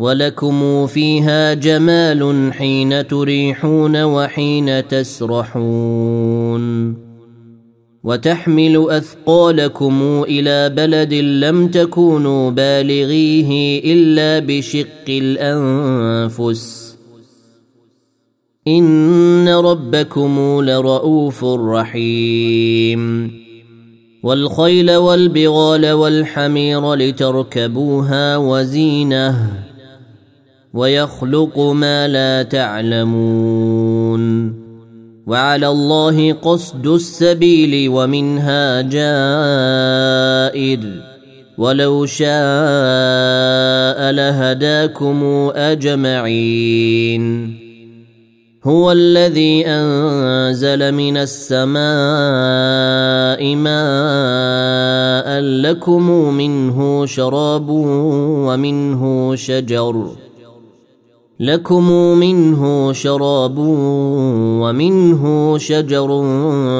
ولكم فيها جمال حين تريحون وحين تسرحون. وتحمل أثقالكم إلى بلد لم تكونوا بالغيه إلا بشق الأنفس. إن ربكم لرؤوف رحيم. والخيل والبغال والحمير لتركبوها وزينة. ويخلق ما لا تعلمون وعلى الله قصد السبيل ومنها جائر ولو شاء لهداكم أجمعين هو الذي أنزل من السماء ماء لكم منه شراب ومنه شجر لكم منه شراب ومنه شجر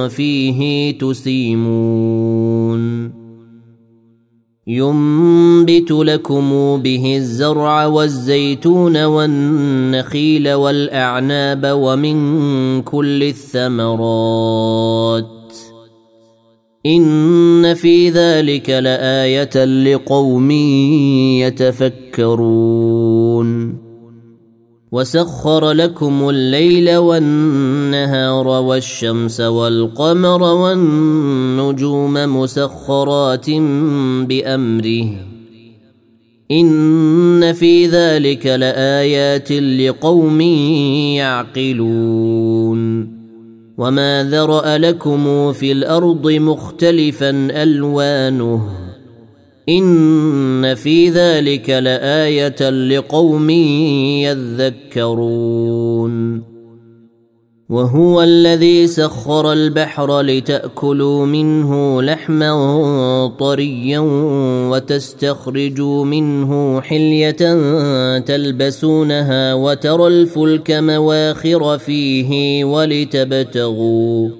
فيه تسيمون. ينبت لكم به الزرع والزيتون والنخيل والأعناب ومن كل الثمرات. إن في ذلك لآية لقوم يتفكرون. وسخر لكم الليل والنهار والشمس والقمر والنجوم مسخرات بامره ان في ذلك لايات لقوم يعقلون وما ذرا لكم في الأرض مختلفا الوانه ان في ذلك لايه لقوم يذكرون وهو الذي سخر البحر لتاكلوا منه لحما طريا وتستخرجوا منه حليه تلبسونها وترى الفلك مواخر فيه ولتبتغوا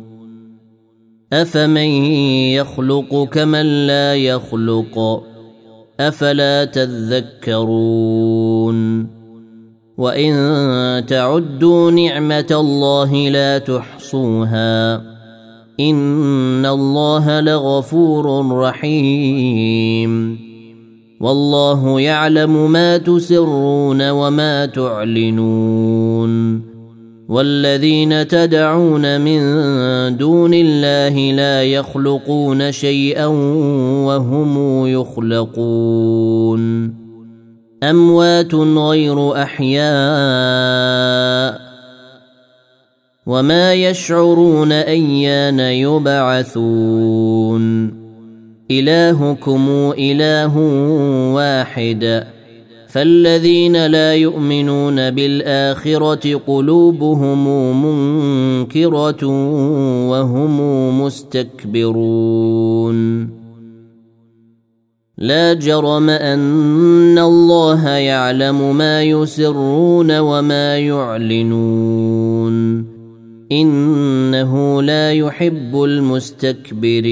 افمن يخلق كمن لا يخلق؟ افلا تذكرون؟ وان تعدوا نعمه الله لا تحصوها ان الله لغفور رحيم. والله يعلم ما تسرون وما تعلنون. والذين تدعون من دون الله لا يخلقون شيئا وهم يخلقون. أموات غير أحياء. وما يشعرون أيان يبعثون. إلهكم إله واحد. فالذين لا يؤمنون بالاخره قلوبهم منكره وهم مستكبرون لا جرم ان الله يعلم ما يسرون وما يعلنون انه لا يحب المستكبرين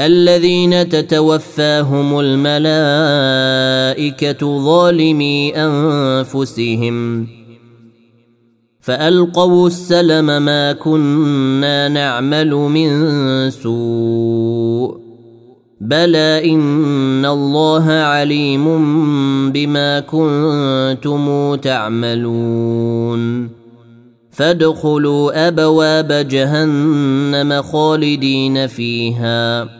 الذين تتوفاهم الملائكة ظالمي أنفسهم. فألقوا السلم ما كنا نعمل من سوء. بلى إن الله عليم بما كنتم تعملون. فادخلوا أبواب جهنم خالدين فيها.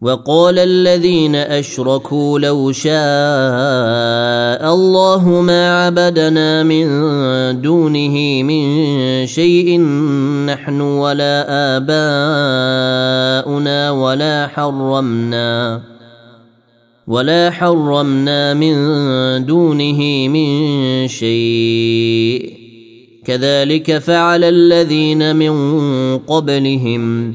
وقال الذين أشركوا لو شاء الله ما عبدنا من دونه من شيء نحن ولا آباؤنا ولا حرمنا ولا حرمنا من دونه من شيء. كذلك فعل الذين من قبلهم.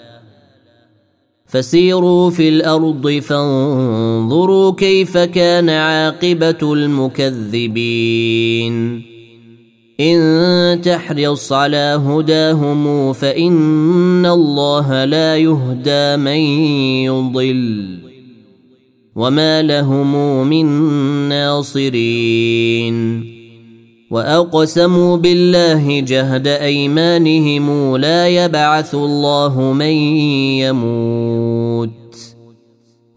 فسيروا في الأرض فانظروا كيف كان عاقبة المكذبين. إن تحرص على هداهم فإن الله لا يهدى من يضل وما لهم من ناصرين. وأقسموا بالله جهد أيمانهم لا يبعث الله من يموت.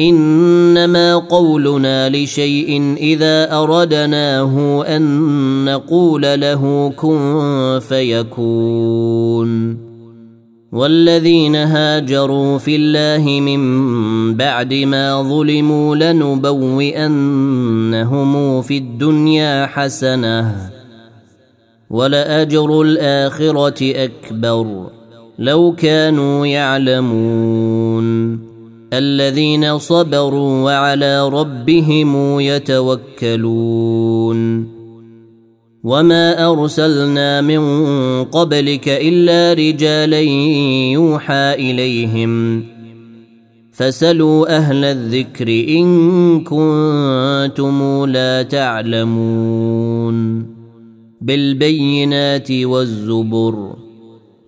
إنما قولنا لشيء إذا اردناه أن نقول له كن فيكون. والذين هاجروا في الله من بعد ما ظلموا لنبوئنهم في الدنيا حسنة ولأجر الآخرة أكبر. لو كانوا يعلمون. الذين صبروا وعلى ربهم يتوكلون. وما أرسلنا من قبلك إلا رجالا يوحى إليهم. فسلوا أهل الذكر إن كنتم لا تعلمون. بالبينات والزبر.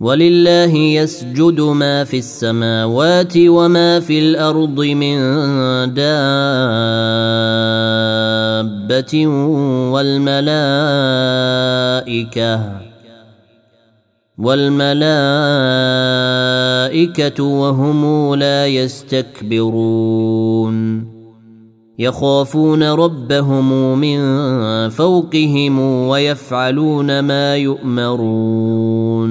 ولله يسجد ما في السماوات وما في الأرض من دابة والملائكة والملائكة وهم لا يستكبرون يخافون ربهم من فوقهم ويفعلون ما يؤمرون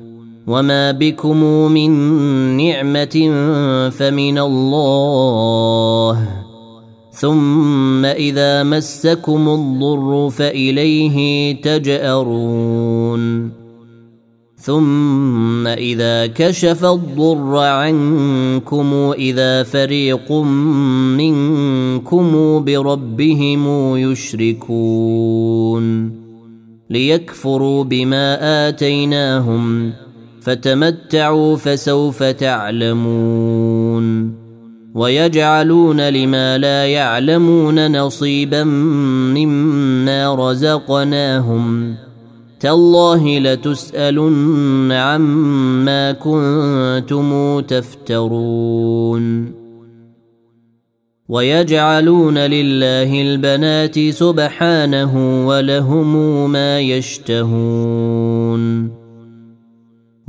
وما بكم من نعمه فمن الله ثم اذا مسكم الضر فاليه تجارون ثم اذا كشف الضر عنكم اذا فريق منكم بربهم يشركون ليكفروا بما اتيناهم فتمتعوا فسوف تعلمون ويجعلون لما لا يعلمون نصيبا مما رزقناهم تالله لتسألن عما كنتم تفترون ويجعلون لله البنات سبحانه ولهم ما يشتهون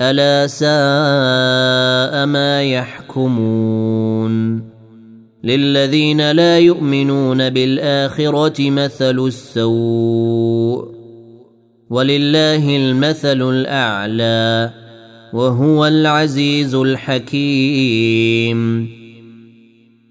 ألا ساء ما يحكمون للذين لا يؤمنون بالآخرة مثل السوء ولله المثل الأعلى وهو العزيز الحكيم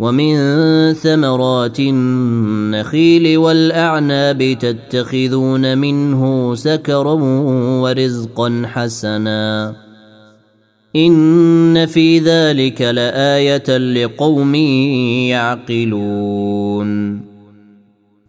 ومن ثمرات النخيل والأعناب تتخذون منه سكرا ورزقا حسنا. إن في ذلك لآية لقوم يعقلون.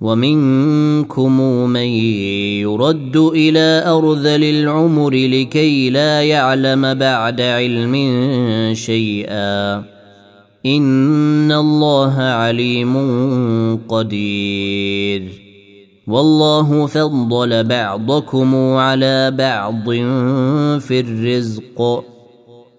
ومنكم من يرد إلى أرذل العمر لكي لا يعلم بعد علم شيئا. إن الله عليم قدير. والله فضل بعضكم على بعض في الرزق.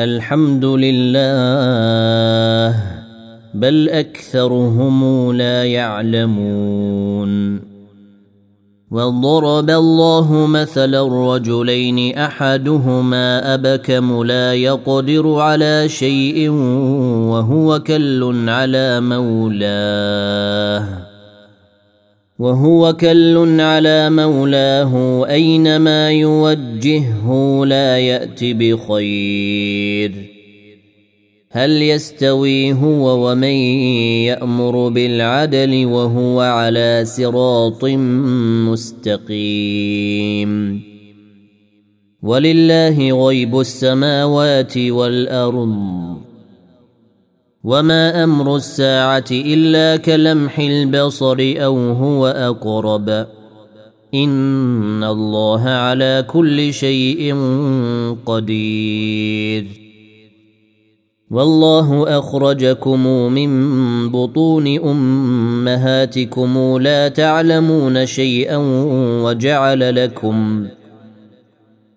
الحمد لله بل أكثرهم لا يعلمون. وضرب الله مثلا رجلين أحدهما أبكم لا يقدر على شيء وهو كل على مولاه. وهو كل على مولاه اينما يوجهه لا يأت بخير. هل يستوي هو ومن يأمر بالعدل وهو على صراط مستقيم. ولله غيب السماوات والأرض. وما أمر الساعة الا كلمح البصر أو هو اقرب ان الله على كل شيء قدير والله اخرجكم من بطون امهاتكم لا تعلمون شيئا وجعل لكم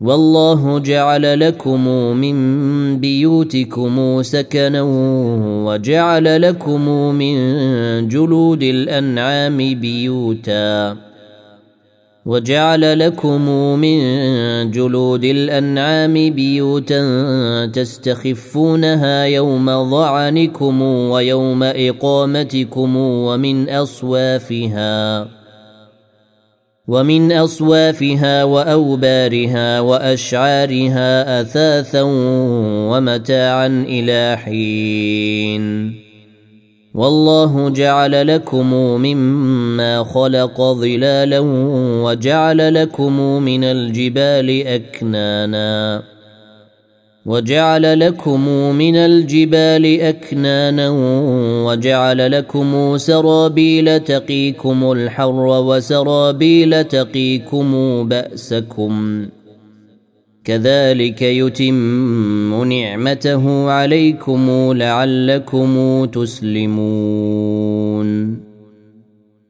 والله جعل لكم من بيوتكم سكنا وجعل لكم من جلود الأنعام بيوتا وجعل لكم من جلود الأنعام بيوتا تستخفونها يوم ظعنكم ويوم إقامتكم ومن أصوافها ومن أصوافها وأوبارها وأشعارها أثاثا ومتاعا إلى حين. والله جعل لكم مما خلق ظلالا وجعل لكم من الجبال أكنانا. وجعل لكم من الجبال أكنانا وجعل لكم سرابيل تقيكم الحر وسرابيل تقيكم بأسكم كذلك يتم نعمته عليكم لعلكم تسلمون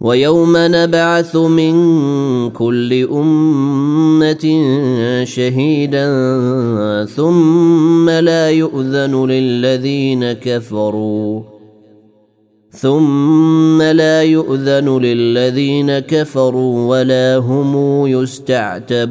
ويوم نبعث من كل أمة شهيدا ثم لا يؤذن للذين كفروا. ثم لا يؤذن للذين كفروا ولا هم يستعتبون.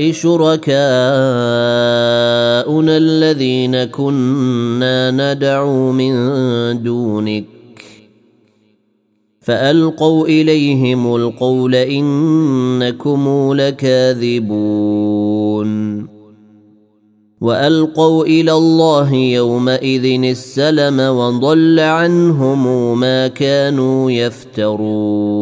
شركاؤنا الذين كنا ندعو من دونك. فألقوا إليهم القول إنكم لكاذبون. وألقوا إلى الله يومئذ السلم وضل عنهم ما كانوا يفترون.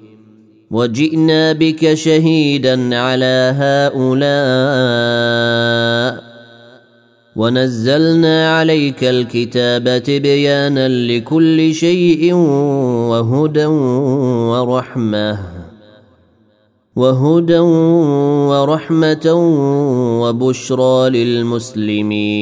وجئنا بك شهيدا على هؤلاء. ونزلنا عليك الكتاب تبيانا لكل شيء وهدى ورحمة. وهدى ورحمة وبشرى للمسلمين.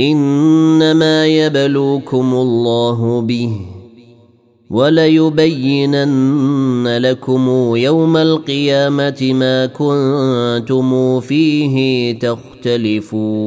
إنما يبلوكم الله به وليبينن لكم يوم القيامة ما كنتم فيه تختلفون.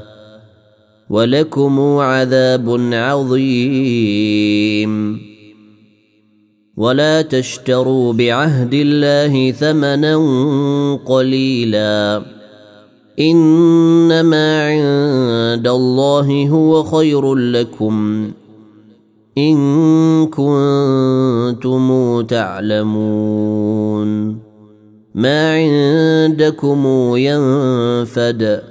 ولكم عذاب عظيم. ولا تشتروا بعهد الله ثمنا قليلا. إنما عند الله هو خير لكم. إن كنتم تعلمون. ما عندكم ينفد.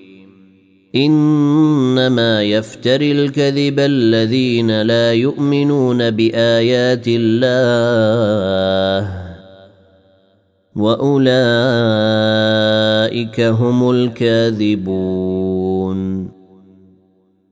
إنما يفتري الكذب الذين لا يؤمنون بآيات الله وأولئك هم الكاذبون.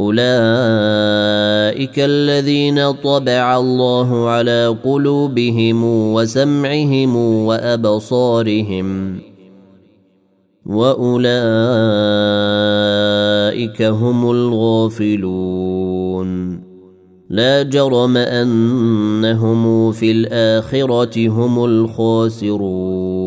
أولئك الذين طبع الله على قلوبهم وسمعهم وأبصارهم وأولئك هم الغافلون لا جرم أنهم في الآخرة هم الخاسرون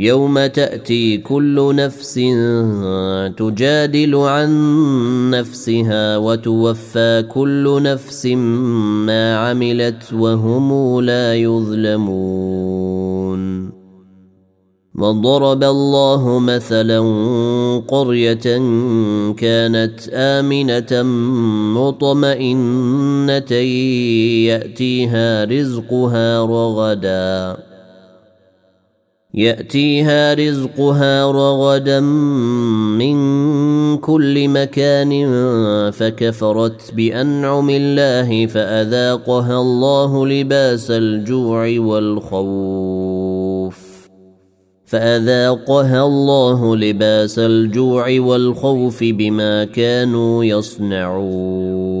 يوم تأتي كل نفس تجادل عن نفسها وتوفى كل نفس ما عملت وهم لا يظلمون. وضرب الله مثلا قرية كانت آمنة مطمئنة يأتيها رزقها رغدا. يأتيها رزقها رغدا من كل مكان فكفرت بأنعم الله فأذاقها الله لباس الجوع والخوف. فأذاقها الله لباس الجوع والخوف بما كانوا يصنعون.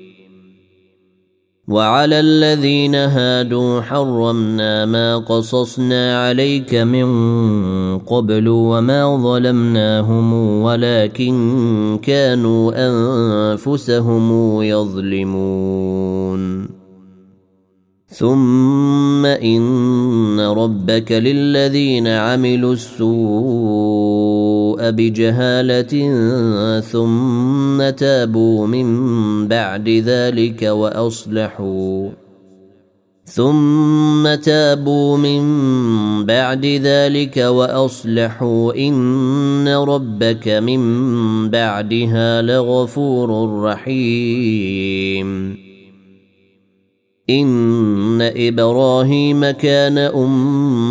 وعلى الذين هادوا حرمنا ما قصصنا عليك من قبل وما ظلمناهم ولكن كانوا أنفسهم يظلمون. ثم إن ربك للذين عملوا السوء بجهاله ثم تابوا من بعد ذلك وأصلحوا. ثم تابوا من بعد ذلك وأصلحوا. إن ربك من بعدها لغفور رحيم. إن إبراهيم كان أمة